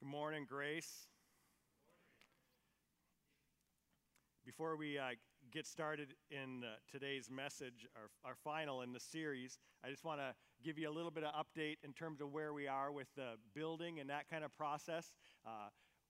Good morning, Grace. Before we uh, get started in uh, today's message, our, our final in the series, I just want to give you a little bit of update in terms of where we are with the building and that kind of process. Uh,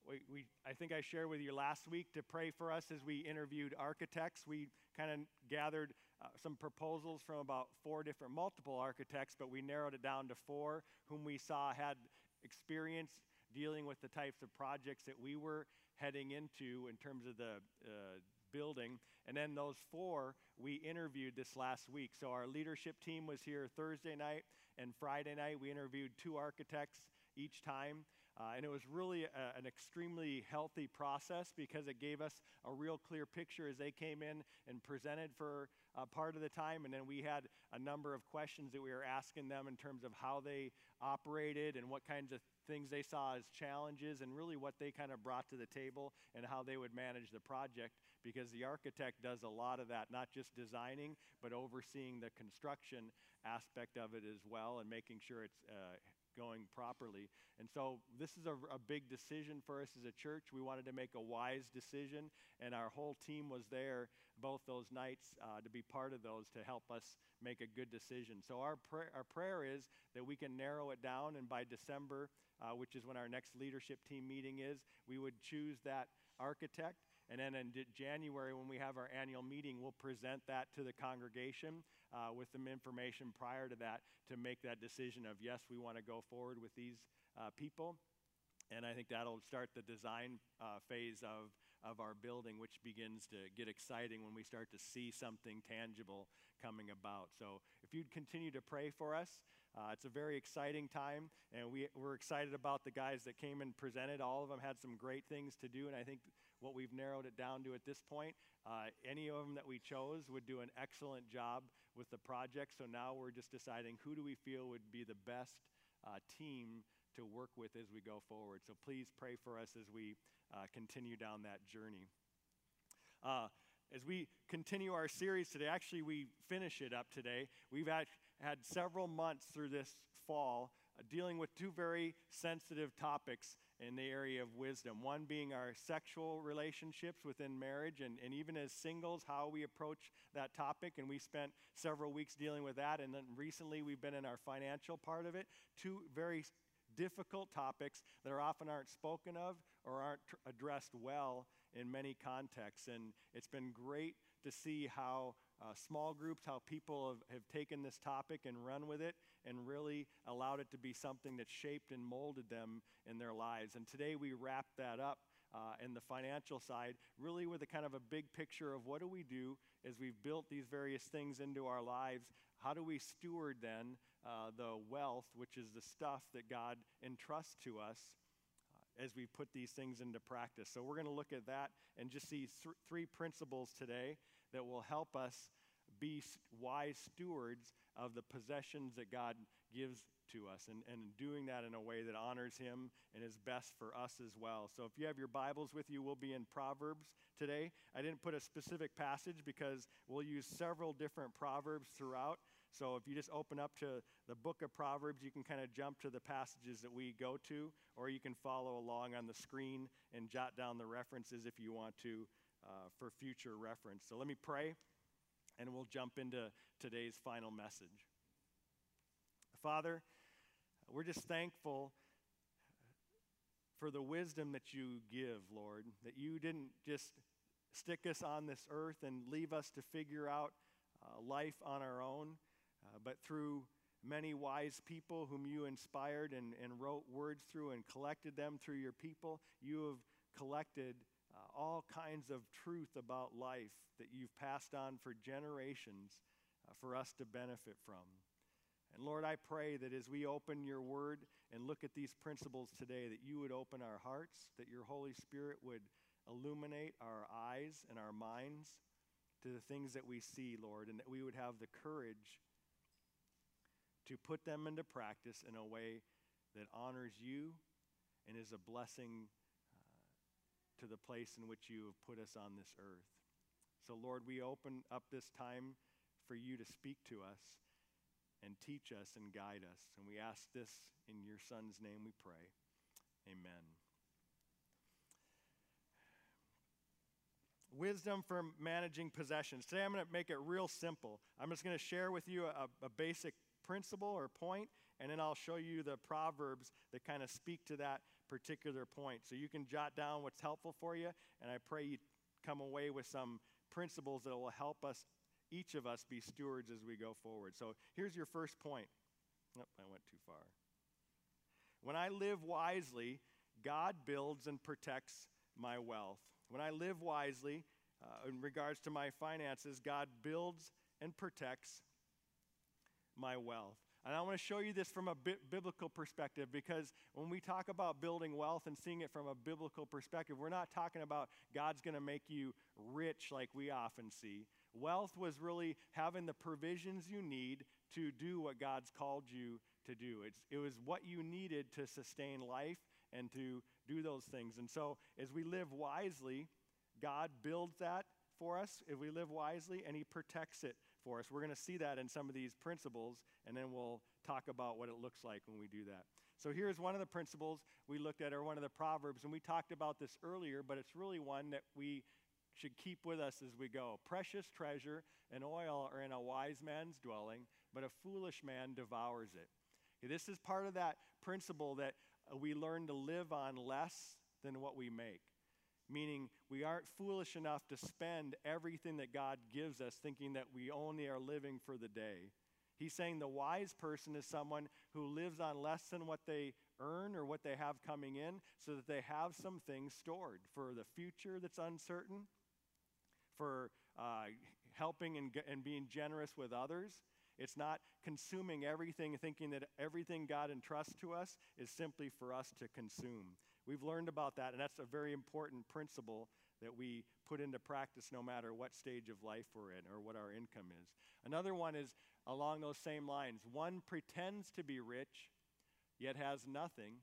we, we, I think I shared with you last week to pray for us as we interviewed architects. We kind of gathered uh, some proposals from about four different multiple architects, but we narrowed it down to four whom we saw had experience dealing with the types of projects that we were heading into in terms of the uh, building. And then those four we interviewed this last week. So our leadership team was here Thursday night and Friday night. We interviewed two architects each time. Uh, and it was really a, an extremely healthy process because it gave us a real clear picture as they came in and presented for uh, part of the time. And then we had a number of questions that we were asking them in terms of how they operated and what kinds of things they saw as challenges and really what they kind of brought to the table and how they would manage the project because the architect does a lot of that, not just designing, but overseeing the construction aspect of it as well and making sure it's uh, going properly. And so this is a, a, big decision for us as a church. We wanted to make a wise decision, and our whole team was there both those nights uh, to be part of those to help us make a good decision. So our, pray- our prayer is that we can narrow it down, and by December, uh, which is when our next leadership team meeting is, we would choose that architect and then in January, when we have our annual meeting, we'll present that to the congregation uh, with some information prior to that to make that decision of, yes, we want to go forward with these uh, people. And I think that'll start the design uh, phase of, of our building, which begins to get exciting when we start to see something tangible coming about. So if you'd continue to pray for us, uh, it's a very exciting time, and we, we're excited about the guys that came and presented. All of them had some great things to do, and I think what we've narrowed it down to at this point, uh, any of them that we chose would do an excellent job with the project. So now we're just deciding who do we feel would be the best uh, team to work with as we go forward. So please pray for us as we uh, continue down that journey. Uh, as we continue our series today, actually, we finish it up today. We've had, had several months through this fall uh, dealing with two very sensitive topics in the area of wisdom. One being our sexual relationships within marriage, and, and even as singles, how we approach that topic. And we spent several weeks dealing with that. And then recently, we've been in our financial part of it. Two very difficult topics that are often aren't spoken of or aren't tr- addressed well in many contexts. And it's been great to see how uh, small groups, how people have, have taken this topic and run with it and really allowed it to be something that shaped and molded them in their lives. And today we wrap that up uh, and the financial side, really with a kind of a big picture of what do we do as we've built these various things into our lives. How do we steward then uh, the wealth, which is the stuff that God entrusts to us as we put these things into practice? So we're going to look at that and just see th- three principles today that will help us be wise stewards of the possessions that God gives to us and, and doing that in a way that honors Him and is best for us as well. So if you have your Bibles with you, we'll be in Proverbs today. I didn't put a specific passage because we'll use several different Proverbs throughout. So if you just open up to the book of Proverbs, you can kind of jump to the passages that we go to, or you can follow along on the screen and jot down the references if you want to uh, for future reference. So let me pray, and we'll jump into today's final message. Father, we're just thankful for the wisdom that you give, Lord, that you didn't just stick us on this earth and leave us to figure out uh, life on our own, uh, but through many wise people whom you inspired and, and wrote words through and collected them through your people, you have collected uh, all kinds of truth about life that you've passed on for generations uh, for us to benefit from. And Lord, I pray that as we open your word and look at these principles today, that you would open our hearts, that your Holy Spirit would illuminate our eyes and our minds to the things that we see, Lord, and that we would have the courage to put them into practice in a way that honors you and is a blessing uh, to the place in which you have put us on this earth. So, Lord, we open up this time for you to speak to us and teach us and guide us. And we ask this in your Son's name we pray. Amen. Wisdom for managing possessions. Today I'm going to make it real simple. I'm just going to share with you a, a basic principle or point, and then I'll show you the proverbs that kind of speak to that particular point. So you can jot down what's helpful for you, and I pray you come away with some principles that will help us, each of us, be stewards as we go forward. So here's your first point. Oh, I went too far. When I live wisely, God builds and protects my wealth. When I live wisely, uh, in regards to my finances, God builds and protects my wealth. And I want to show you this from a bi- biblical perspective because when we talk about building wealth and seeing it from a biblical perspective, we're not talking about God's going to make you rich like we often see. Wealth was really having the provisions you need to do what God's called you to do. It's, it was what you needed to sustain life and to do those things. And so, as we live wisely, God builds that for us if we live wisely, and He protects it for us. We're going to see that in some of these principles, and then we'll talk about what it looks like when we do that. So, here's one of the principles we looked at, or one of the Proverbs, and we talked about this earlier, but it's really one that we should keep with us as we go. Precious treasure and oil are in a wise man's dwelling, but a foolish man devours it. This is part of that principle that we learn to live on less than what we make. Meaning, we aren't foolish enough to spend everything that God gives us thinking that we only are living for the day. He's saying the wise person is someone who lives on less than what they earn or what they have coming in so that they have some things stored for the future that's uncertain, for uh, helping and, and being generous with others, it's not consuming everything, thinking that everything God entrusts to us is simply for us to consume. We've learned about that, and that's a very important principle that we put into practice no matter what stage of life we're in or what our income is. Another one is along those same lines one pretends to be rich, yet has nothing.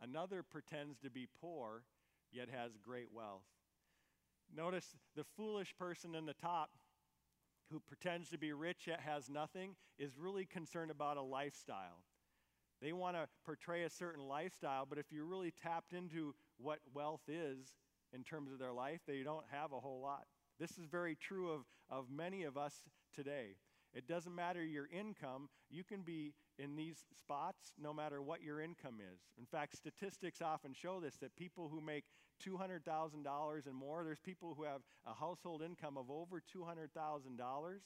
Another pretends to be poor, yet has great wealth. Notice the foolish person in the top who pretends to be rich yet has nothing is really concerned about a lifestyle. They want to portray a certain lifestyle, but if you're really tapped into what wealth is in terms of their life, they don't have a whole lot. This is very true of, of many of us today. It doesn't matter your income, you can be in these spots no matter what your income is. In fact, statistics often show this that people who make $200,000 and more, there's people who have a household income of over $200,000,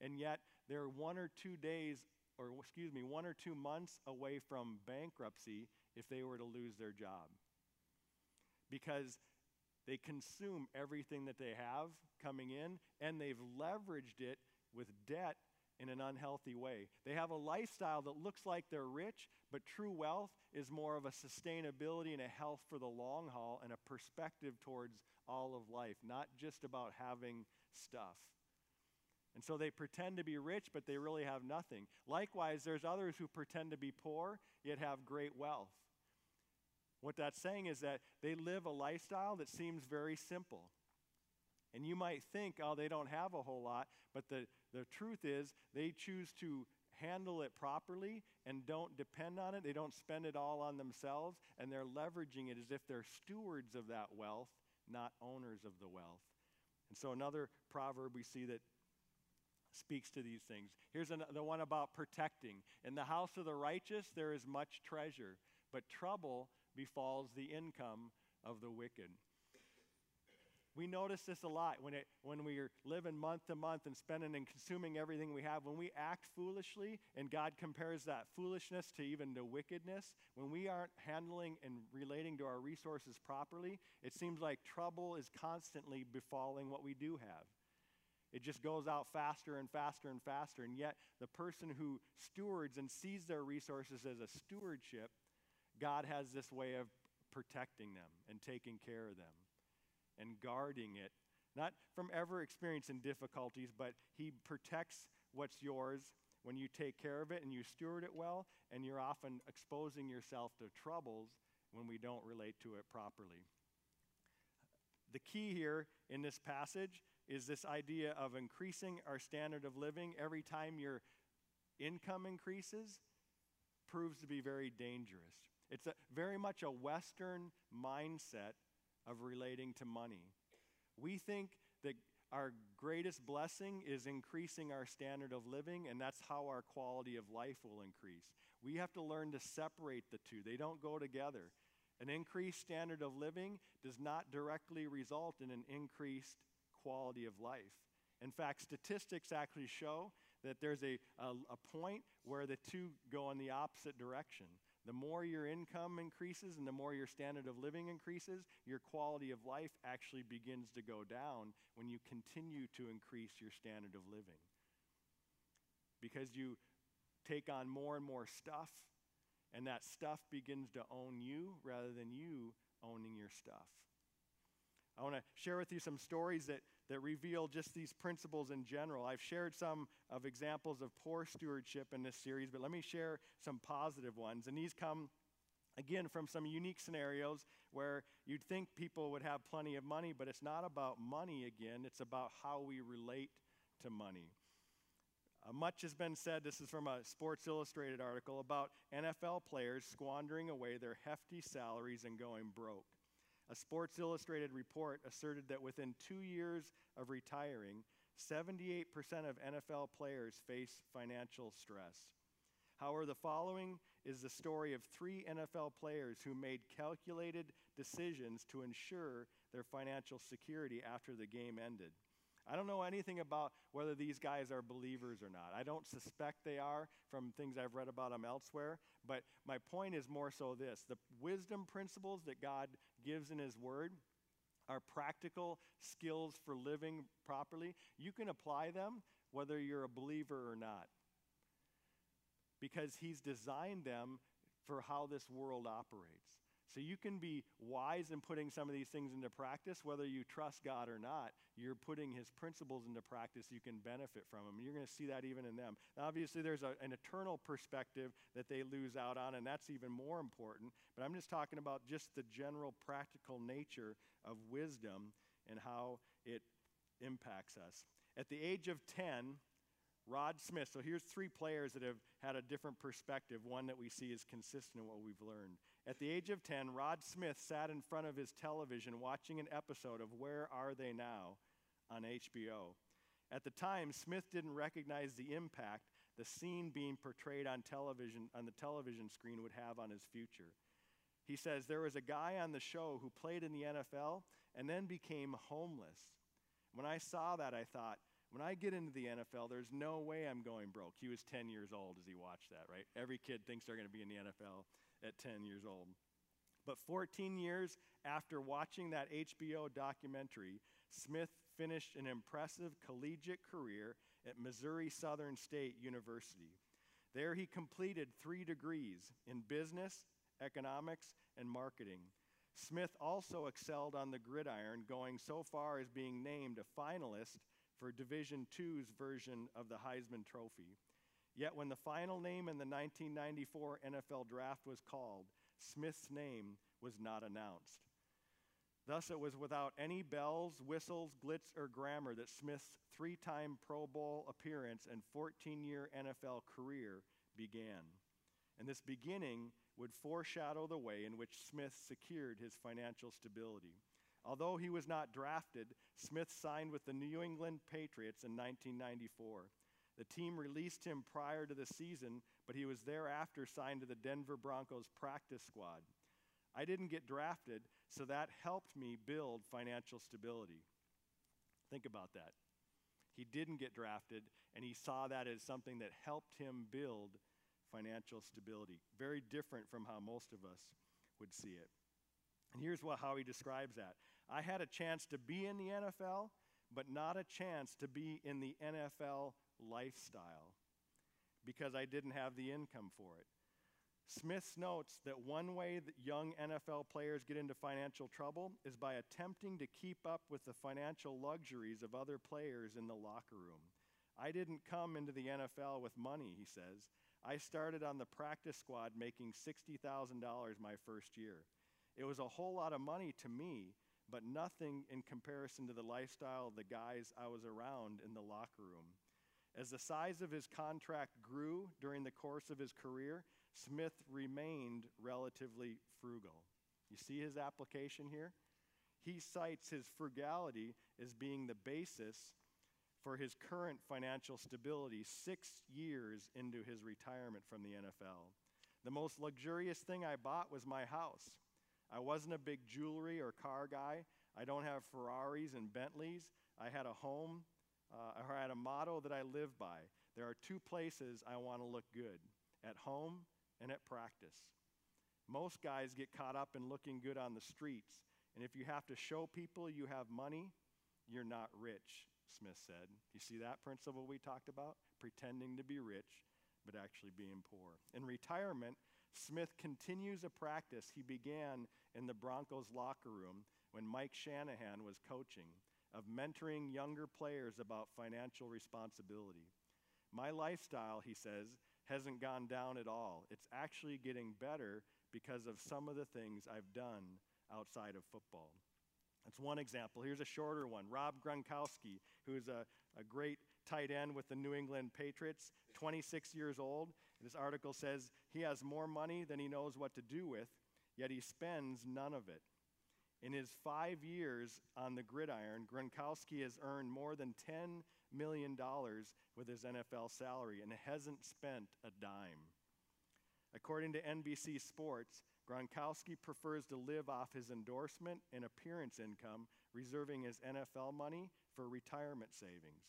and yet they're one or two days, or excuse me, one or two months away from bankruptcy if they were to lose their job. Because they consume everything that they have coming in, and they've leveraged it with debt in an unhealthy way. They have a lifestyle that looks like they're rich, but true wealth is more of a sustainability and a health for the long haul and a perspective towards all of life, not just about having stuff. And so they pretend to be rich, but they really have nothing. Likewise, there's others who pretend to be poor, yet have great wealth. What that's saying is that they live a lifestyle that seems very simple. And you might think, oh, they don't have a whole lot, but the, the truth is they choose to handle it properly and don't depend on it. They don't spend it all on themselves, and they're leveraging it as if they're stewards of that wealth, not owners of the wealth. And so, another proverb we see that speaks to these things. Here's an, the one about protecting. In the house of the righteous, there is much treasure, but trouble befalls the income of the wicked. We notice this a lot when, it, when we are living month to month and spending and consuming everything we have. When we act foolishly, and God compares that foolishness to even to wickedness, when we aren't handling and relating to our resources properly, it seems like trouble is constantly befalling what we do have. It just goes out faster and faster and faster. And yet, the person who stewards and sees their resources as a stewardship, God has this way of protecting them and taking care of them and guarding it, not from ever experiencing difficulties, but He protects what's yours when you take care of it and you steward it well, and you're often exposing yourself to troubles when we don't relate to it properly. The key here in this passage is this idea of increasing our standard of living every time your income increases proves to be very dangerous. It's a, very much a Western mindset of relating to money. We think that our greatest blessing is increasing our standard of living, and that's how our quality of life will increase. We have to learn to separate the two, they don't go together. An increased standard of living does not directly result in an increased quality of life. In fact, statistics actually show that there's a, a, a, point where the two go in the opposite direction. The more your income increases and the more your standard of living increases, your quality of life actually begins to go down when you continue to increase your standard of living. Because you take on more and more stuff, and that stuff begins to own you rather than you owning your stuff. I want to share with you some stories that, that reveal just these principles in general. I've shared some of examples of poor stewardship in this series, but let me share some positive ones. And these come, again, from some unique scenarios where you'd think people would have plenty of money, but it's not about money again, it's about how we relate to money. Uh, much has been said, this is from a Sports Illustrated article, about NFL players squandering away their hefty salaries and going broke. A Sports Illustrated report asserted that within two years of retiring, 78% of NFL players face financial stress. However, the following is the story of three NFL players who made calculated decisions to ensure their financial security after the game ended. I don't know anything about whether these guys are believers or not. I don't suspect they are from things I've read about them elsewhere. But my point is more so this the wisdom principles that God gives in His Word are practical skills for living properly. You can apply them whether you're a believer or not because He's designed them for how this world operates. So you can be wise in putting some of these things into practice, whether you trust God or not. You're putting His principles into practice. You can benefit from them. You're going to see that even in them. Now, obviously, there's a, an eternal perspective that they lose out on, and that's even more important. But I'm just talking about just the general practical nature of wisdom and how it impacts us. At the age of 10, Rod Smith. So here's three players that have had a different perspective, one that we see is consistent in what we've learned. At the age of 10, Rod Smith sat in front of his television watching an episode of Where Are They Now on HBO. At the time, Smith didn't recognize the impact the scene being portrayed on television on the television screen would have on his future. He says there was a guy on the show who played in the NFL and then became homeless. When I saw that, I thought, when I get into the NFL, there's no way I'm going broke. He was 10 years old as he watched that, right? Every kid thinks they're going to be in the NFL at 10 years old. But 14 years after watching that HBO documentary, Smith finished an impressive collegiate career at Missouri Southern State University. There he completed three degrees in business, economics, and marketing. Smith also excelled on the gridiron, going so far as being named a finalist for Division II's version of the Heisman Trophy. Yet when the final name in the 1994 NFL draft was called, Smith's name was not announced. Thus, it was without any bells, whistles, glitz, or grammar that Smith's three time Pro Bowl appearance and 14 year NFL career began. And this beginning would foreshadow the way in which Smith secured his financial stability. Although he was not drafted, Smith signed with the New England Patriots in 1994. The team released him prior to the season, but he was thereafter signed to the Denver Broncos practice squad. I didn't get drafted, so that helped me build financial stability. Think about that. He didn't get drafted, and he saw that as something that helped him build financial stability. Very different from how most of us would see it. And here's what, how he describes that I had a chance to be in the NFL, but not a chance to be in the NFL lifestyle because I didn't have the income for it. Smith notes that one way that young NFL players get into financial trouble is by attempting to keep up with the financial luxuries of other players in the locker room. I didn't come into the NFL with money, he says. I started on the practice squad making $60,000 my first year. It was a whole lot of money to me, but nothing in comparison to the lifestyle of the guys I was around in the locker room. As the size of his contract grew during the course of his career, Smith remained relatively frugal. You see his application here? he cites his frugality as being the basis for his current financial stability six years into his retirement from the NFL. The most luxurious thing I bought was my house. I wasn't a big jewelry or car guy. I don't have Ferraris and Bentleys. I had a home, uh, or I had a motto that I live by. There are two places I want to look good at home and at practice. Most guys get caught up in looking good on the streets, and if you have to show people you have money, you're not rich, Smith said. You see that principle we talked about? Pretending to be rich, but actually being poor. In retirement, Smith continues a practice he began in the Broncos locker room when Mike Shanahan was coaching of mentoring younger players about financial responsibility. My lifestyle, he says, hasn't gone down at all. It's actually getting better because of some of the things I've done outside of football. That's one example. Here's a shorter one. Rob Gronkowski, who's a, a great tight end with the New England Patriots, 26 years old. This article says he has more money than he knows what to do with, yet he spends none of it. In his five years on the gridiron, Gronkowski has earned more than $10 million with his NFL salary and hasn't spent a dime. According to NBC Sports, Gronkowski prefers to live off his endorsement and appearance income, reserving his NFL money for retirement savings.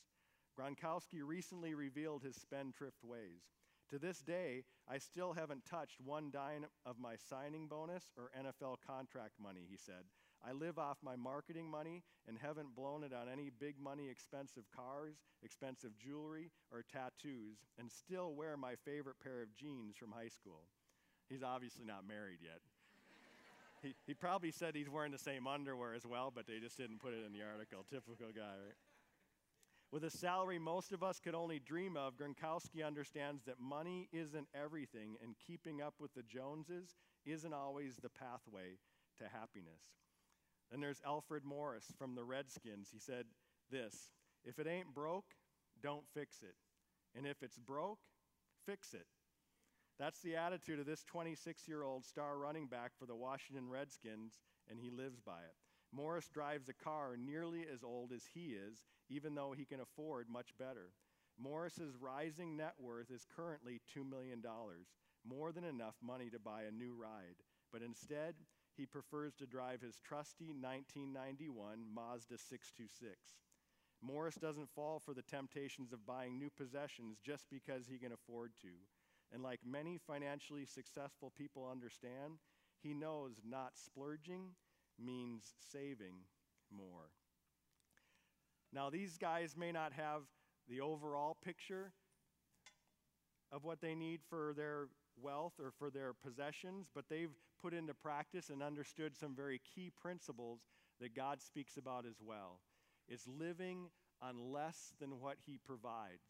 Gronkowski recently revealed his spendthrift ways. To this day, I still haven't touched one dime of my signing bonus or NFL contract money, he said. I live off my marketing money and haven't blown it on any big money expensive cars, expensive jewelry, or tattoos, and still wear my favorite pair of jeans from high school. He's obviously not married yet. he, he probably said he's wearing the same underwear as well, but they just didn't put it in the article. Typical guy, right? With a salary most of us could only dream of, Gronkowski understands that money isn't everything, and keeping up with the Joneses isn't always the pathway to happiness. Then there's Alfred Morris from the Redskins. He said this If it ain't broke, don't fix it. And if it's broke, fix it. That's the attitude of this 26 year old star running back for the Washington Redskins, and he lives by it. Morris drives a car nearly as old as he is, even though he can afford much better. Morris's rising net worth is currently $2 million, more than enough money to buy a new ride. But instead, he prefers to drive his trusty 1991 Mazda 626. Morris doesn't fall for the temptations of buying new possessions just because he can afford to. And like many financially successful people understand, he knows not splurging means saving more. Now, these guys may not have the overall picture of what they need for their wealth or for their possessions, but they've put into practice and understood some very key principles that God speaks about as well. Is living on less than what he provides.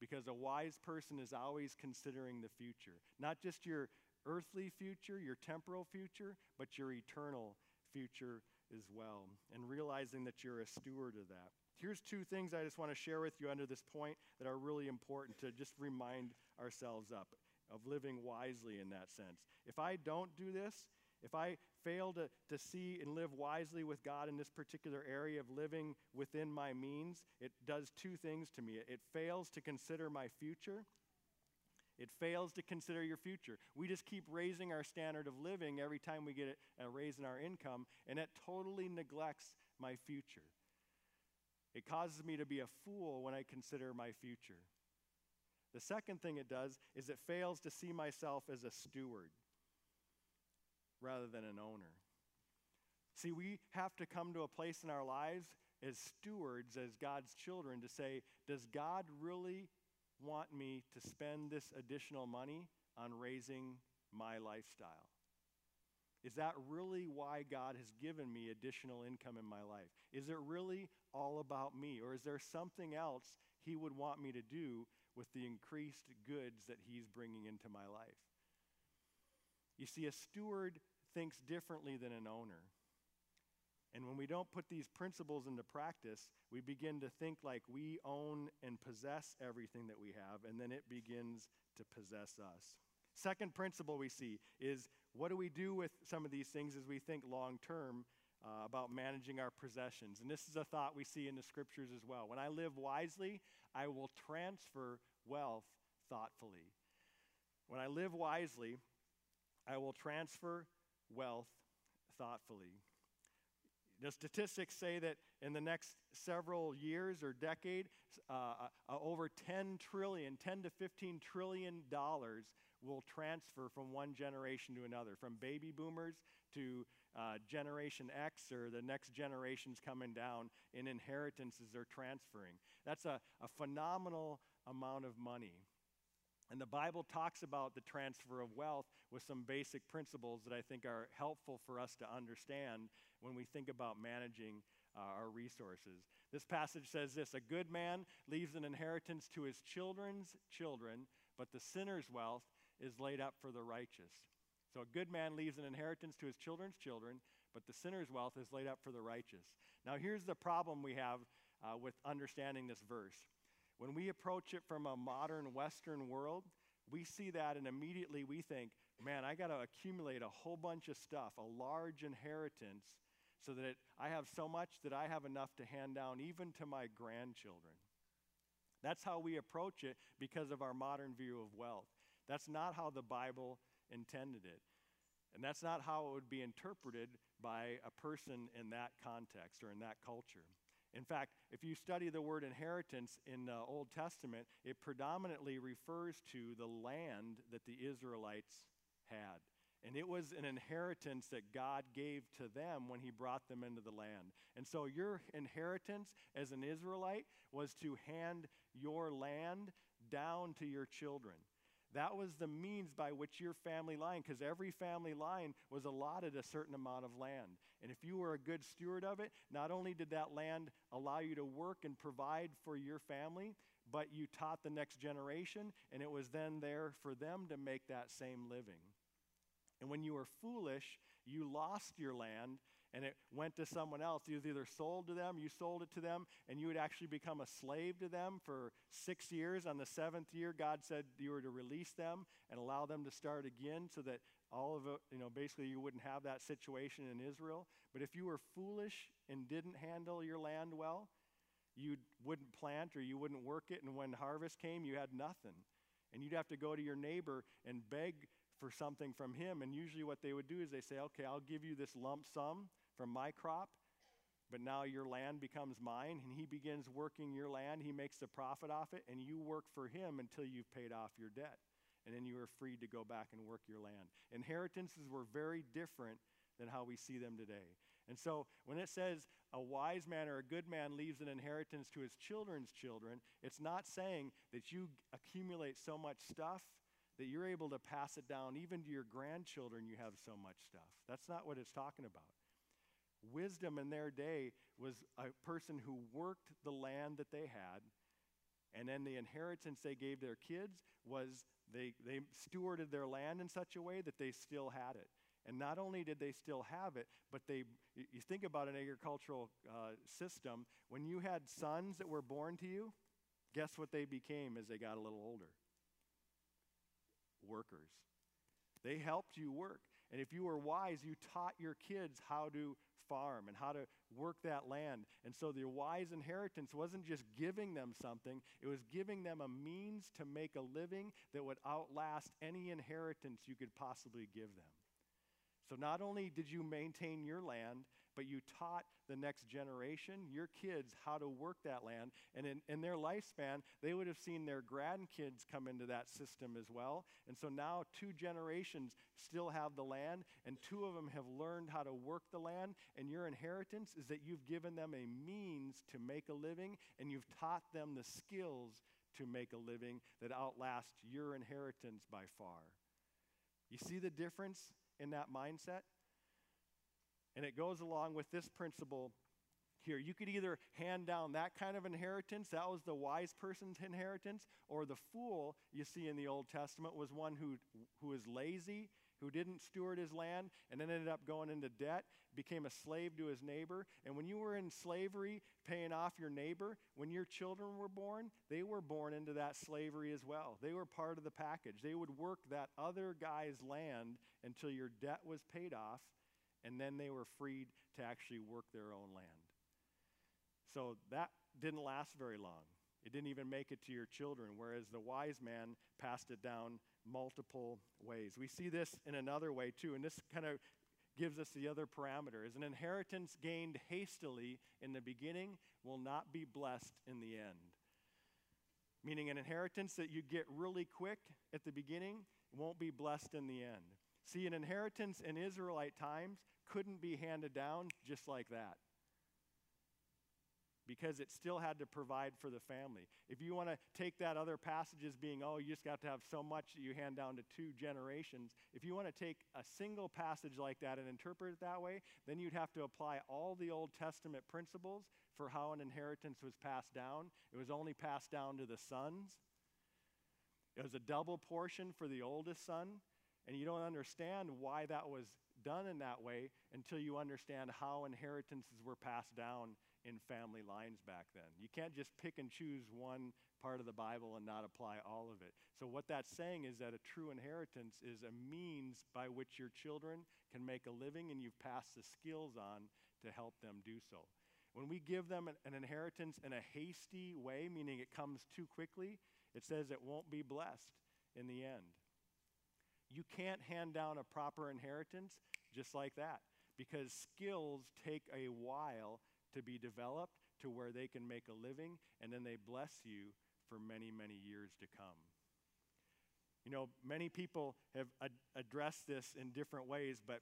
Because a wise person is always considering the future, not just your earthly future, your temporal future, but your eternal future as well, and realizing that you're a steward of that. Here's two things I just want to share with you under this point that are really important to just remind ourselves up of living wisely in that sense. If I don't do this, if I fail to, to see and live wisely with God in this particular area of living within my means, it does two things to me. It, it fails to consider my future. It fails to consider your future. We just keep raising our standard of living every time we get a raise in our income, and it totally neglects my future. It causes me to be a fool when I consider my future. The second thing it does is it fails to see myself as a steward rather than an owner. See, we have to come to a place in our lives as stewards, as God's children, to say, does God really want me to spend this additional money on raising my lifestyle? Is that really why God has given me additional income in my life? Is it really all about me? Or is there something else He would want me to do with the increased goods that He's bringing into my life? You see, a steward thinks differently than an owner. And when we don't put these principles into practice, we begin to think like we own and possess everything that we have, and then it begins to possess us. Second principle we see is what do we do with some of these things as we think long term uh, about managing our possessions? And this is a thought we see in the scriptures as well. When I live wisely, I will transfer wealth thoughtfully. When I live wisely, I will transfer wealth thoughtfully. The statistics say that in the next several years or decade, uh, uh, over 10 trillion, 10 to 15 trillion dollars will transfer from one generation to another, from baby boomers to uh, Generation X or the next generations coming down in inheritances are transferring. That's a, a phenomenal amount of money. And the Bible talks about the transfer of wealth with some basic principles that I think are helpful for us to understand when we think about managing uh, our resources. This passage says this A good man leaves an inheritance to his children's children, but the sinner's wealth is laid up for the righteous. So a good man leaves an inheritance to his children's children, but the sinner's wealth is laid up for the righteous. Now, here's the problem we have uh, with understanding this verse. When we approach it from a modern Western world, we see that and immediately we think, man, I got to accumulate a whole bunch of stuff, a large inheritance, so that it, I have so much that I have enough to hand down even to my grandchildren. That's how we approach it because of our modern view of wealth. That's not how the Bible intended it. And that's not how it would be interpreted by a person in that context or in that culture. In fact, if you study the word inheritance in the Old Testament, it predominantly refers to the land that the Israelites had. And it was an inheritance that God gave to them when He brought them into the land. And so, your inheritance as an Israelite was to hand your land down to your children. That was the means by which your family line, because every family line was allotted a certain amount of land. And if you were a good steward of it, not only did that land allow you to work and provide for your family, but you taught the next generation, and it was then there for them to make that same living. And when you were foolish, you lost your land and it went to someone else. You either sold to them, you sold it to them, and you would actually become a slave to them for six years. On the seventh year, God said you were to release them and allow them to start again so that all of it, you know, basically you wouldn't have that situation in Israel. But if you were foolish and didn't handle your land well, you wouldn't plant or you wouldn't work it, and when harvest came, you had nothing. And you'd have to go to your neighbor and beg for something from him. And usually, what they would do is they say, Okay, I'll give you this lump sum from my crop, but now your land becomes mine. And he begins working your land. He makes the profit off it, and you work for him until you've paid off your debt. And then you are free to go back and work your land. Inheritances were very different than how we see them today. And so when it says a wise man or a good man leaves an inheritance to his children's children, it's not saying that you accumulate so much stuff that you're able to pass it down even to your grandchildren you have so much stuff. That's not what it's talking about. Wisdom in their day was a person who worked the land that they had and then the inheritance they gave their kids was they, they stewarded their land in such a way that they still had it. And not only did they still have it, but they, you think about an agricultural uh, system, when you had sons that were born to you, guess what they became as they got a little older? Workers. They helped you work. And if you were wise, you taught your kids how to farm and how to work that land. And so the wise inheritance wasn't just giving them something, it was giving them a means to make a living that would outlast any inheritance you could possibly give them. So not only did you maintain your land, but you taught the next generation, your kids, how to work that land. And in, in their lifespan, they would have seen their grandkids come into that system as well. And so now two generations still have the land, and two of them have learned how to work the land. And your inheritance is that you've given them a means to make a living, and you've taught them the skills to make a living that outlast your inheritance by far. You see the difference in that mindset? And it goes along with this principle here. You could either hand down that kind of inheritance, that was the wise person's inheritance, or the fool you see in the Old Testament was one who, who is lazy who didn't steward his land and then ended up going into debt, became a slave to his neighbor. And when you were in slavery, paying off your neighbor, when your children were born, they were born into that slavery as well. They were part of the package. They would work that other guy's land until your debt was paid off, and then they were freed to actually work their own land. So that didn't last very long. It didn't even make it to your children, whereas the wise man passed it down multiple ways. We see this in another way too, and this kind of gives us the other parameter. Is an inheritance gained hastily in the beginning will not be blessed in the end. Meaning, an inheritance that you get really quick at the beginning won't be blessed in the end. See, an inheritance in Israelite times couldn't be handed down just like that because it still had to provide for the family. If you want to take that other passage as being, oh, you just got to have so much that you hand down to two generations, if you want to take a single passage like that and interpret it that way, then you'd have to apply all the Old Testament principles for how an inheritance was passed down. It was only passed down to the sons, it was a double portion for the oldest son. And you don't understand why that was done in that way until you understand how inheritances were passed down in family lines back then. You can't just pick and choose one part of the Bible and not apply all of it. So, what that's saying is that a true inheritance is a means by which your children can make a living and you've passed the skills on to help them do so. When we give them an, an inheritance in a hasty way, meaning it comes too quickly, it says it won't be blessed in the end. You can't hand down a proper inheritance just like that because skills take a while to be developed to where they can make a living, and then they bless you for many, many years to come. You know, many people have ad- addressed this in different ways, but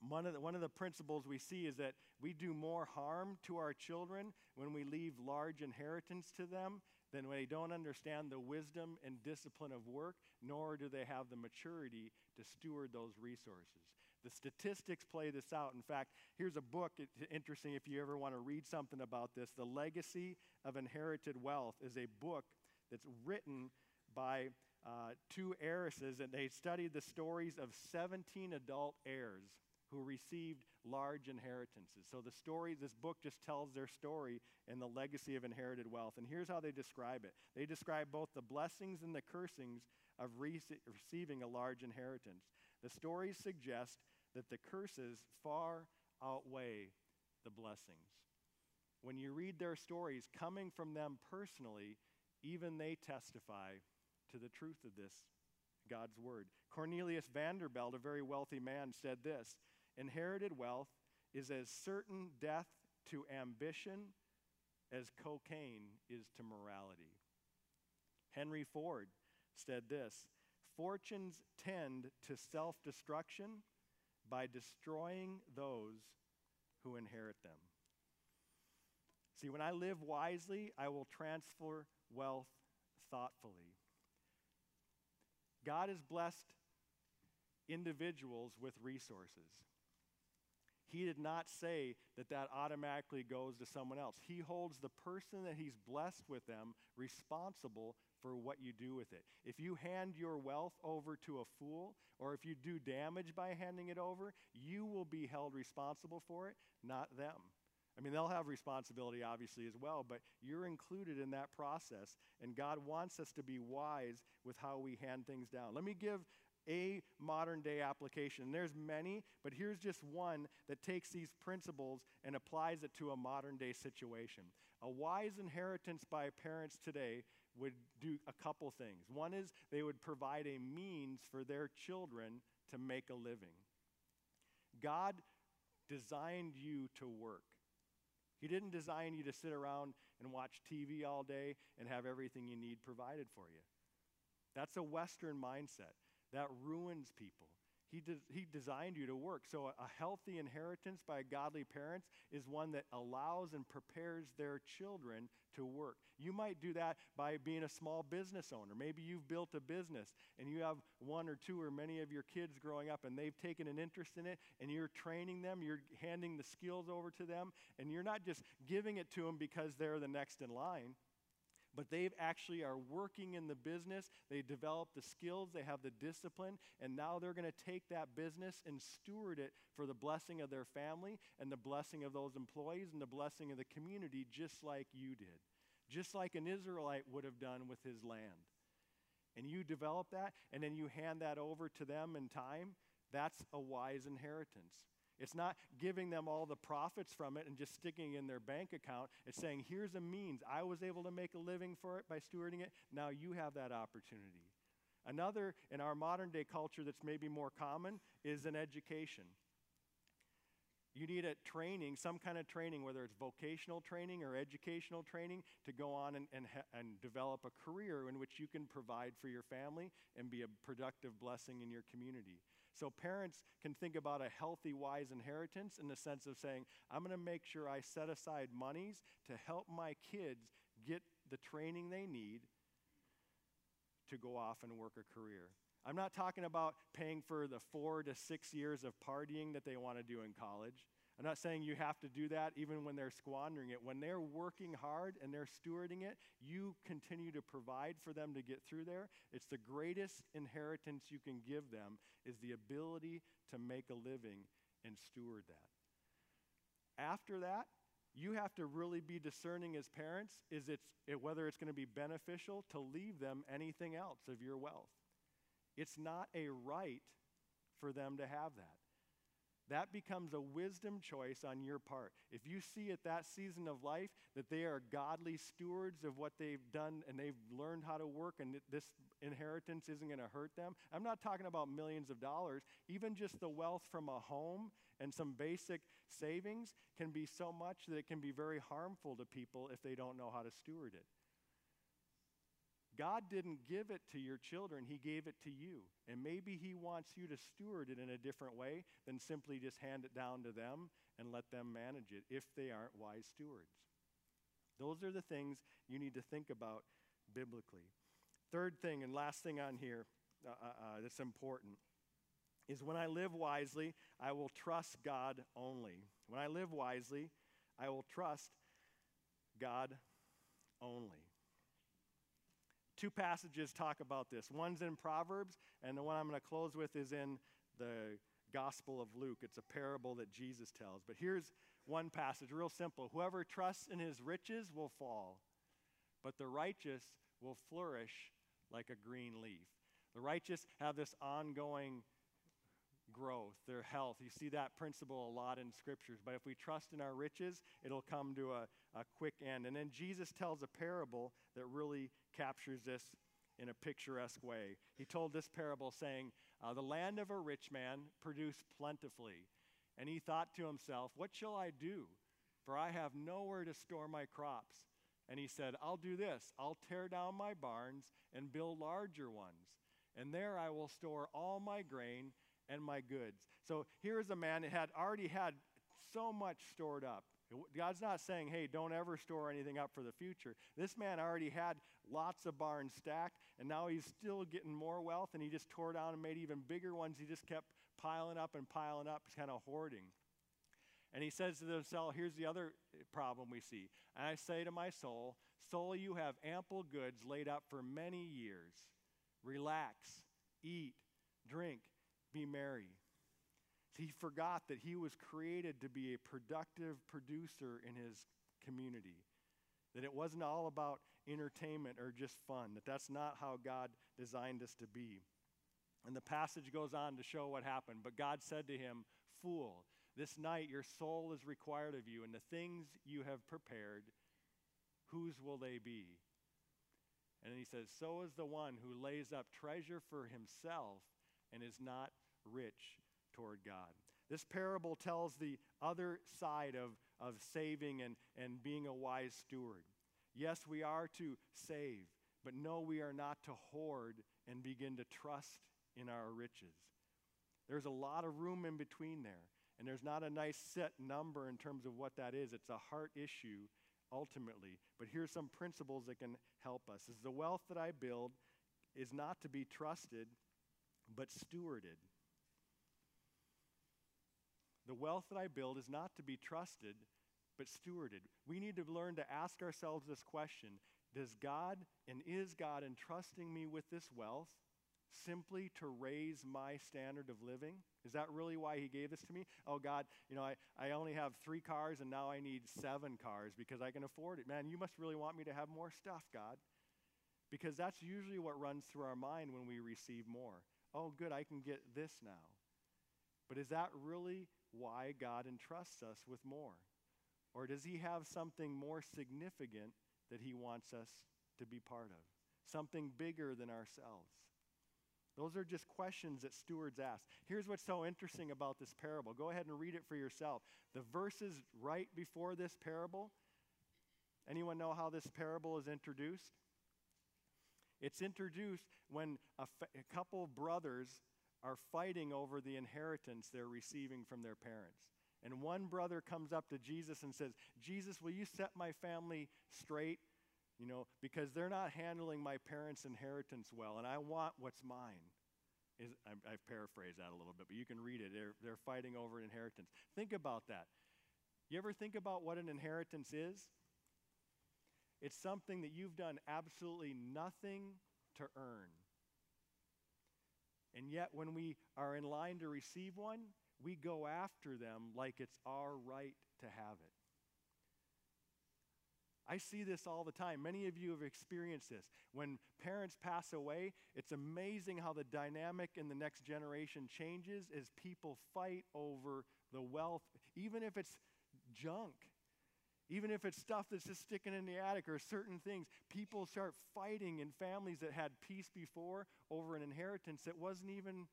one of, the, one of the principles we see is that we do more harm to our children when we leave large inheritance to them than when they don't understand the wisdom and discipline of work, nor do they have the maturity to steward those resources. The statistics play this out. In fact, here's a book, it's interesting if you ever want to read something about this. The Legacy of Inherited Wealth is a book that's written by uh, two heiresses, and they studied the stories of 17 adult heirs who received large inheritances. So the story, this book just tells their story and the legacy of inherited wealth. And here's how they describe it they describe both the blessings and the cursings of re- receiving a large inheritance. The stories suggest that the curses far outweigh the blessings. When you read their stories coming from them personally, even they testify to the truth of this God's word. Cornelius Vanderbilt, a very wealthy man, said this Inherited wealth is as certain death to ambition as cocaine is to morality. Henry Ford said this Fortunes tend to self destruction by destroying those who inherit them. See, when I live wisely, I will transfer wealth thoughtfully. God has blessed individuals with resources. He did not say that that automatically goes to someone else. He holds the person that he's blessed with them responsible for what you do with it. If you hand your wealth over to a fool, or if you do damage by handing it over, you will be held responsible for it, not them. I mean, they'll have responsibility, obviously, as well, but you're included in that process. And God wants us to be wise with how we hand things down. Let me give a modern day application. There's many, but here's just one that takes these principles and applies it to a modern day situation. A wise inheritance by parents today would do a couple things. One is they would provide a means for their children to make a living. God designed you to work. He didn't design you to sit around and watch TV all day and have everything you need provided for you. That's a Western mindset that ruins people. He, de- he designed you to work. So, a, a healthy inheritance by godly parents is one that allows and prepares their children to work. You might do that by being a small business owner. Maybe you've built a business and you have one or two or many of your kids growing up and they've taken an interest in it and you're training them, you're handing the skills over to them, and you're not just giving it to them because they're the next in line but they actually are working in the business. They develop the skills, they have the discipline, and now they're going to take that business and steward it for the blessing of their family and the blessing of those employees and the blessing of the community, just like you did, just like an Israelite would have done with his land. And you develop that, and then you hand that over to them in time. That's a wise inheritance. It's not giving them all the profits from it and just sticking in their bank account. It's saying, here's a means. I was able to make a living for it by stewarding it. Now you have that opportunity. Another, in our modern day culture, that's maybe more common is an education. You need a training, some kind of training, whether it's vocational training or educational training, to go on and, and, and develop a career in which you can provide for your family and be a productive blessing in your community. So parents can think about a healthy, wise inheritance in the sense of saying, I'm going to make sure I set aside monies to help my kids get the training they need to go off and work a career. I'm not talking about paying for the four to six years of partying that they want to do in college. I'm not saying you have to do that even when they're squandering it. When they're working hard and they're stewarding it, you continue to provide for them to get through there. It's the greatest inheritance you can give them is the ability to make a living and steward that. After that, you have to really be discerning as parents is it's, it, whether it's going to be beneficial to leave them anything else of your wealth. It's not a right for them to have that that becomes a wisdom choice on your part. If you see at that season of life that they are godly stewards of what they've done and they've learned how to work and this inheritance isn't going to hurt them, I'm not talking about millions of dollars. Even just the wealth from a home and some basic savings can be so much that it can be very harmful to people if they don't know how to steward it. God didn't give it to your children, He gave it to you. And maybe He wants you to steward it in a different way than simply just hand it down to them and let them manage it if they aren't wise stewards. Those are the things you need to think about biblically. Third thing and last thing on here uh, uh, uh that's important is when I live wisely, I will trust God only. When I live wisely, I will trust God only. Two passages talk about this. One's in Proverbs, and the one I'm going to close with is in the Gospel of Luke. It's a parable that Jesus tells. But here's one passage, real simple. Whoever trusts in his riches will fall, but the righteous will flourish like a green leaf. The righteous have this ongoing growth, their health. You see that principle a lot in scriptures. But if we trust in our riches, it'll come to a, a quick end. And then Jesus tells a parable that really captures this in a picturesque way. He told this parable saying, uh, The land of a rich man produced plentifully. And he thought to himself, What shall I do? For I have nowhere to store my crops. And he said, I'll do this I'll tear down my barns and build larger ones. And there I will store all my grain and my goods. So here is a man that had already had so much stored up. God's not saying, hey, don't ever store anything up for the future. This man already had lots of barns stacked, and now he's still getting more wealth, and he just tore down and made even bigger ones. He just kept piling up and piling up, kind of hoarding. And he says to himself, here's the other problem we see. And I say to my soul, Soul, you have ample goods laid up for many years. Relax, eat, drink, be merry. He forgot that he was created to be a productive producer in his community. That it wasn't all about entertainment or just fun, that that's not how God designed us to be. And the passage goes on to show what happened. But God said to him, Fool, this night your soul is required of you, and the things you have prepared, whose will they be? And then he says, So is the one who lays up treasure for himself and is not rich toward God. This parable tells the other side of, of saving and, and being a wise steward. Yes, we are to save, but no, we are not to hoard and begin to trust in our riches. There's a lot of room in between there, and there's not a nice set number in terms of what that is. It's a heart issue ultimately. But here's some principles that can help us. Is the wealth that I build is not to be trusted, but stewarded. The wealth that I build is not to be trusted, but stewarded. We need to learn to ask ourselves this question does God and is God entrusting me with this wealth simply to raise my standard of living? Is that really why he gave this to me? Oh, God, you know, I, I only have three cars and now I need seven cars because I can afford it. Man, you must really want me to have more stuff, God. Because that's usually what runs through our mind when we receive more. Oh, good, I can get this now. But is that really why God entrusts us with more? Or does he have something more significant that he wants us to be part of? Something bigger than ourselves? Those are just questions that stewards ask. Here's what's so interesting about this parable. Go ahead and read it for yourself. The verses right before this parable, anyone know how this parable is introduced? It's introduced when a, a couple brothers are fighting over the inheritance they're receiving from their parents. And one brother comes up to Jesus and says, Jesus, will you set my family straight? You know, because they're not handling my parents' inheritance well, and I want what's mine. Is, I, I've paraphrased that a little bit, but you can read it. They're, they're fighting over inheritance. Think about that. You ever think about what an inheritance is? It's something that you've done absolutely nothing to earn. And yet, when we are in line to receive one, we go after them like it's our right to have it. I see this all the time. Many of you have experienced this. When parents pass away, it's amazing how the dynamic in the next generation changes as people fight over the wealth, even if it's junk. Even if it's stuff that's just sticking in the attic or certain things, people start fighting in families that had peace before over an inheritance that wasn't even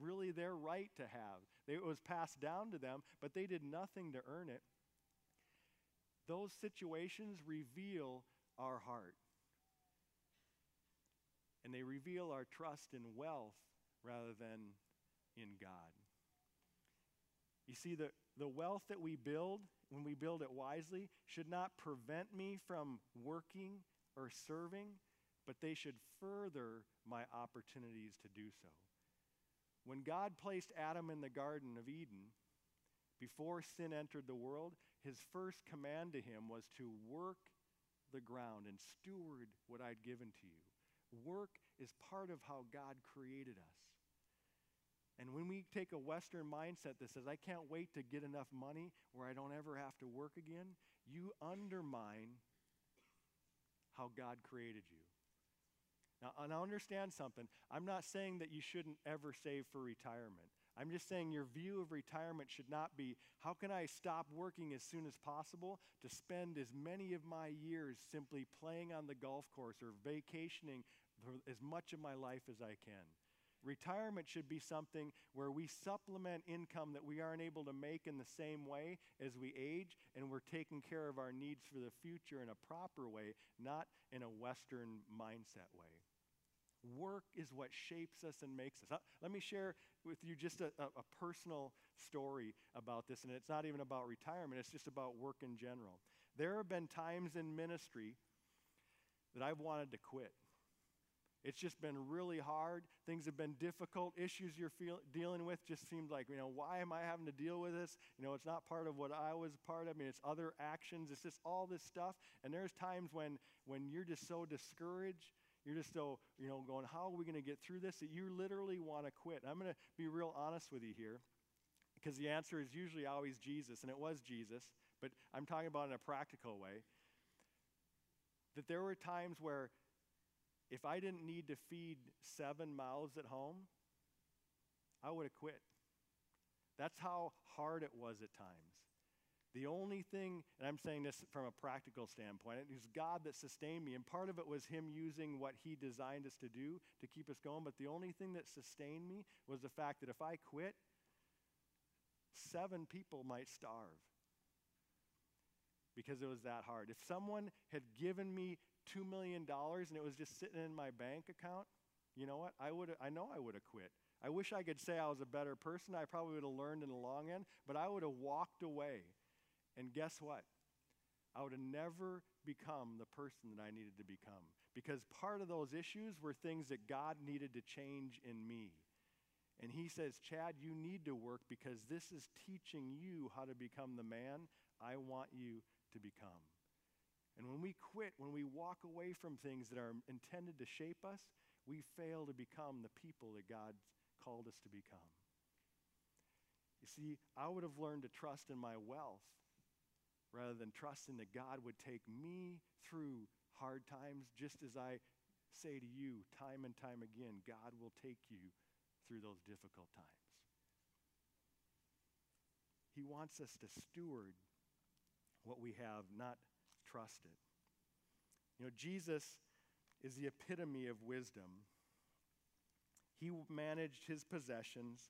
really their right to have. It was passed down to them, but they did nothing to earn it. Those situations reveal our heart. And they reveal our trust in wealth rather than in God. You see, the, the wealth that we build, when we build it wisely, should not prevent me from working or serving, but they should further my opportunities to do so. When God placed Adam in the Garden of Eden, before sin entered the world, his first command to him was to work the ground and steward what I'd given to you. Work is part of how God created us. And when we take a Western mindset that says, I can't wait to get enough money where I don't ever have to work again, you undermine how God created you. Now, and I understand something. I'm not saying that you shouldn't ever save for retirement. I'm just saying your view of retirement should not be how can I stop working as soon as possible to spend as many of my years simply playing on the golf course or vacationing as much of my life as I can. Retirement should be something where we supplement income that we aren't able to make in the same way as we age, and we're taking care of our needs for the future in a proper way, not in a Western mindset way. Work is what shapes us and makes us. Uh, let me share with you just a, a, a, personal story about this, and it's not even about retirement, it's just about work in general. There have been times in ministry that I've wanted to quit. It's just been really hard. Things have been difficult. Issues you're feel, dealing with just seemed like, you know, why am I having to deal with this? You know, it's not part of what I was part of. I mean, it's other actions. It's just all this stuff. And there's times when, when you're just so discouraged you're just so, you know, going, how are we going to get through this? That you literally want to quit. I'm going to be real honest with you here because the answer is usually always Jesus, and it was Jesus, but I'm talking about in a practical way. That there were times where if I didn't need to feed seven mouths at home, I would have quit. That's how hard it was at times. The only thing, and I'm saying this from a practical standpoint, it was God that sustained me. And part of it was Him using what He designed us to do to keep us going. But the only thing that sustained me was the fact that if I quit, seven people might starve because it was that hard. If someone had given me $2 million and it was just sitting in my bank account, you know what? I, would I know I would have quit. I wish I could say I was a better person. I probably would have learned in the long end, but I would have walked away and guess what? I would have never become the person that I needed to become because part of those issues were things that God needed to change in me. And he says, Chad, you need to work because this is teaching you how to become the man I want you to become. And when we quit, when we walk away from things that are intended to shape us, we fail to become the people that God's called us to become. You see, I would have learned to trust in my wealth rather than trusting that God would take me through hard times, just as I say to you time and time again, God will take you through those difficult times. He wants us to steward what we have, not trust it. You know, Jesus is the epitome of wisdom. He managed his possessions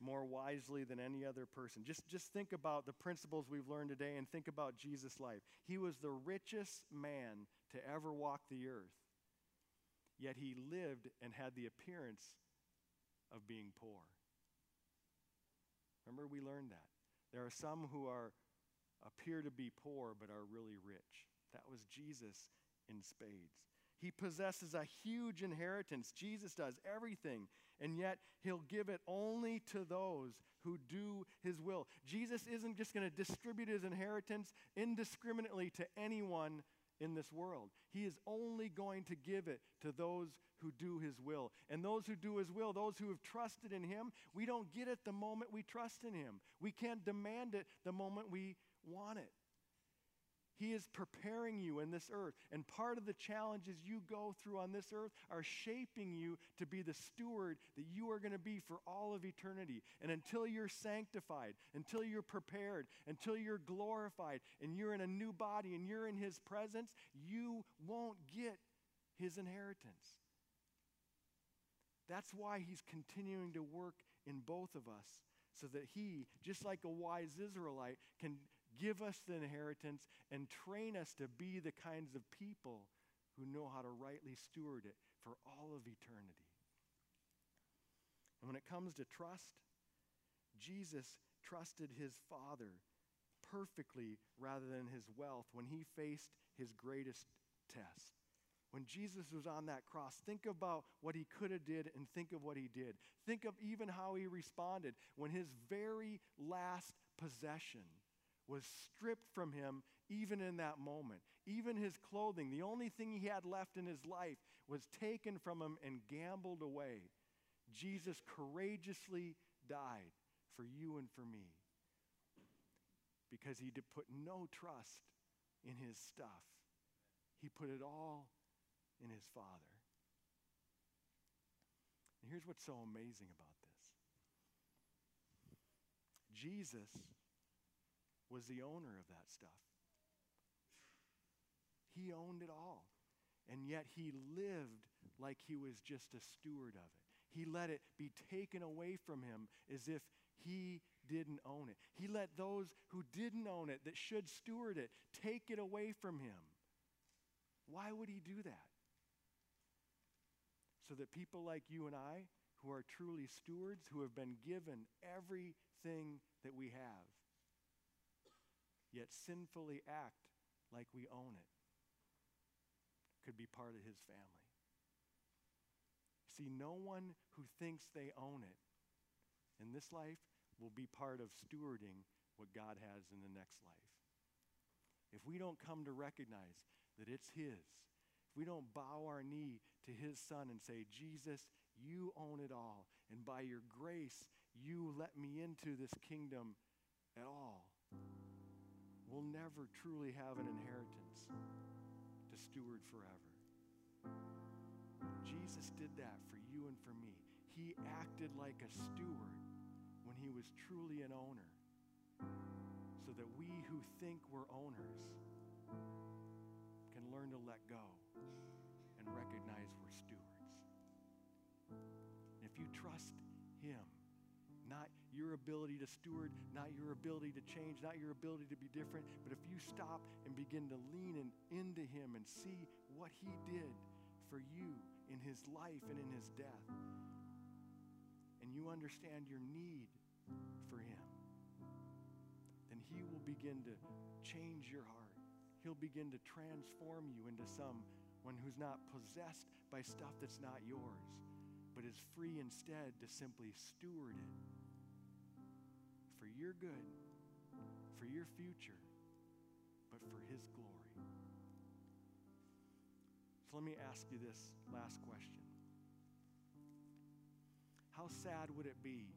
more wisely than any other person. Just, just think about the principles we've learned today and think about Jesus' life. He was the richest man to ever walk the earth, yet he lived and had the appearance of being poor. Remember, we learned that. There are some who are appear to be poor but are really rich. That was Jesus in spades. He possesses a huge inheritance. Jesus does everything, and yet he'll give it only to those who do his will. Jesus isn't just going to distribute his inheritance indiscriminately to anyone in this world. He is only going to give it to those who do his will. And those who do his will, those who have trusted in him, we don't get it the moment we trust in him. We can't demand it the moment we want it. He is preparing you in this earth. And part of the challenges you go through on this earth are shaping you to be the steward that you are going to be for all of eternity. And until you're sanctified, until you're prepared, until you're glorified, and you're in a new body and you're in His presence, you won't get His inheritance. That's why He's continuing to work in both of us so that He, just like a wise Israelite, can give us the inheritance, and train us to be the kinds of people who know how to rightly steward it for all of eternity. And when it comes to trust, Jesus trusted his Father perfectly rather than his wealth when he faced his greatest test. When Jesus was on that cross, think about what he could have did and think of what he did. Think of even how he responded when his very last possession was stripped from him even in that moment. Even his clothing, the only thing he had left in his life, was taken from him and gambled away. Jesus courageously died for you and for me because he did put no trust in his stuff. He put it all in his Father. And here's what's so amazing about this Jesus was the owner of that stuff. He owned it all. And yet he lived like he was just a steward of it. He let it be taken away from him as if he didn't own it. He let those who didn't own it, that should steward it, take it away from him. Why would he do that? So that people like you and I, who are truly stewards, who have been given everything that we have, yet sinfully act like we own it could be part of his family. See, no one who thinks they own it in this life will be part of stewarding what God has in the next life. If we don't come to recognize that it's his, if we don't bow our knee to his son and say, Jesus, you own it all, and by your grace, you let me into this kingdom at all will never truly have an inheritance to steward forever. Jesus did that for you and for me. He acted like a steward when he was truly an owner, so that we who think we're owners can learn to let go and recognize we're stewards. If you trust him, not your ability to steward, not your ability to change, not your ability to be different, but if you stop and begin to lean in, into Him and see what He did for you in His life and in His death, and you understand your need for Him, then He will begin to change your heart. He'll begin to transform you into someone who's not possessed by stuff that's not yours, but is free instead to simply steward it for your good, for your future, but for His glory. So let me ask you this last question How sad would it be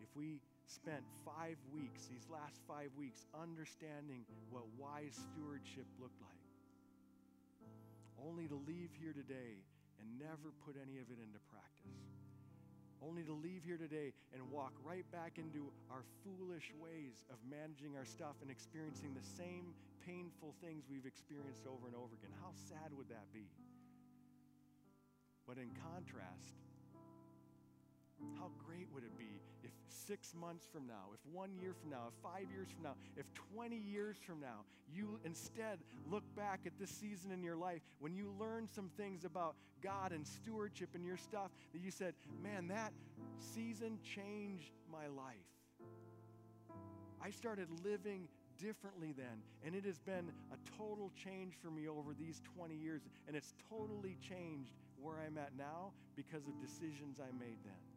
if we spent five weeks, these last five weeks, understanding what wise stewardship looked like? Only to leave here today and never put any of it into practice only to leave here today and walk right back into our foolish ways of managing our stuff and experiencing the same painful things we've experienced over and over again. How sad would that be? But in contrast, how great would it be if six months from now, if one year from now, if five years from now, if 20 years from now, you instead look back at this season in your life when you learned some things about God and stewardship and your stuff that you said, man, that season changed my life. I started living differently then, and it has been a total change for me over these 20 years, and it's totally changed where I'm at now because of decisions I made then.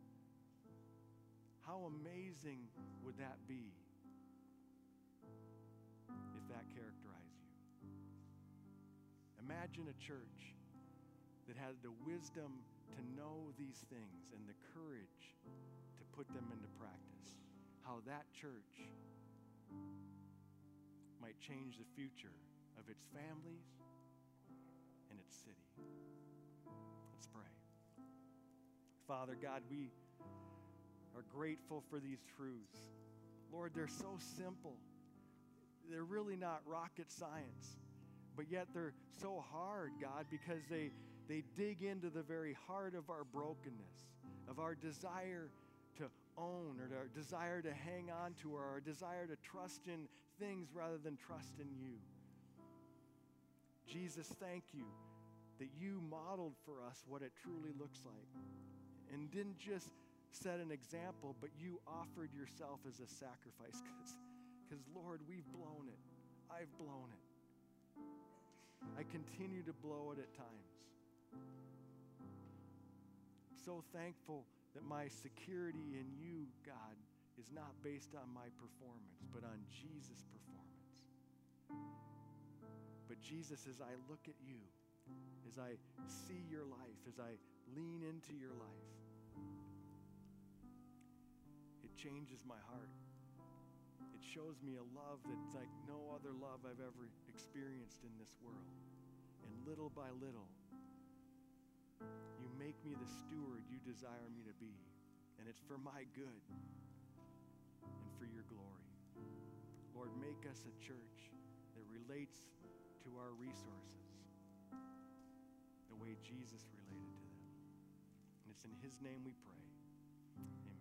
How amazing would that be if that characterized you? Imagine a church that had the wisdom to know these things and the courage to put them into practice. How that church might change the future of its families and its city. Let's pray. Father God, we are grateful for these truths. Lord, they're so simple. They're really not rocket science, but yet they're so hard, God, because they, they dig into the very heart of our brokenness, of our desire to own or our desire to hang on to or our desire to trust in things rather than trust in you. Jesus, thank you that you modeled for us what it truly looks like and didn't just set an example, but you offered yourself as a sacrifice because, Lord, we've blown it. I've blown it. I continue to blow it at times. I'm so thankful that my security in you, God, is not based on my performance, but on Jesus' performance. But Jesus, as I look at you, as I see your life, as I lean into your life, changes my heart. It shows me a love that's like no other love I've ever experienced in this world. And little by little, you make me the steward you desire me to be. And it's for my good and for your glory. Lord, make us a church that relates to our resources the way Jesus related to them. And it's in his name we pray. Amen.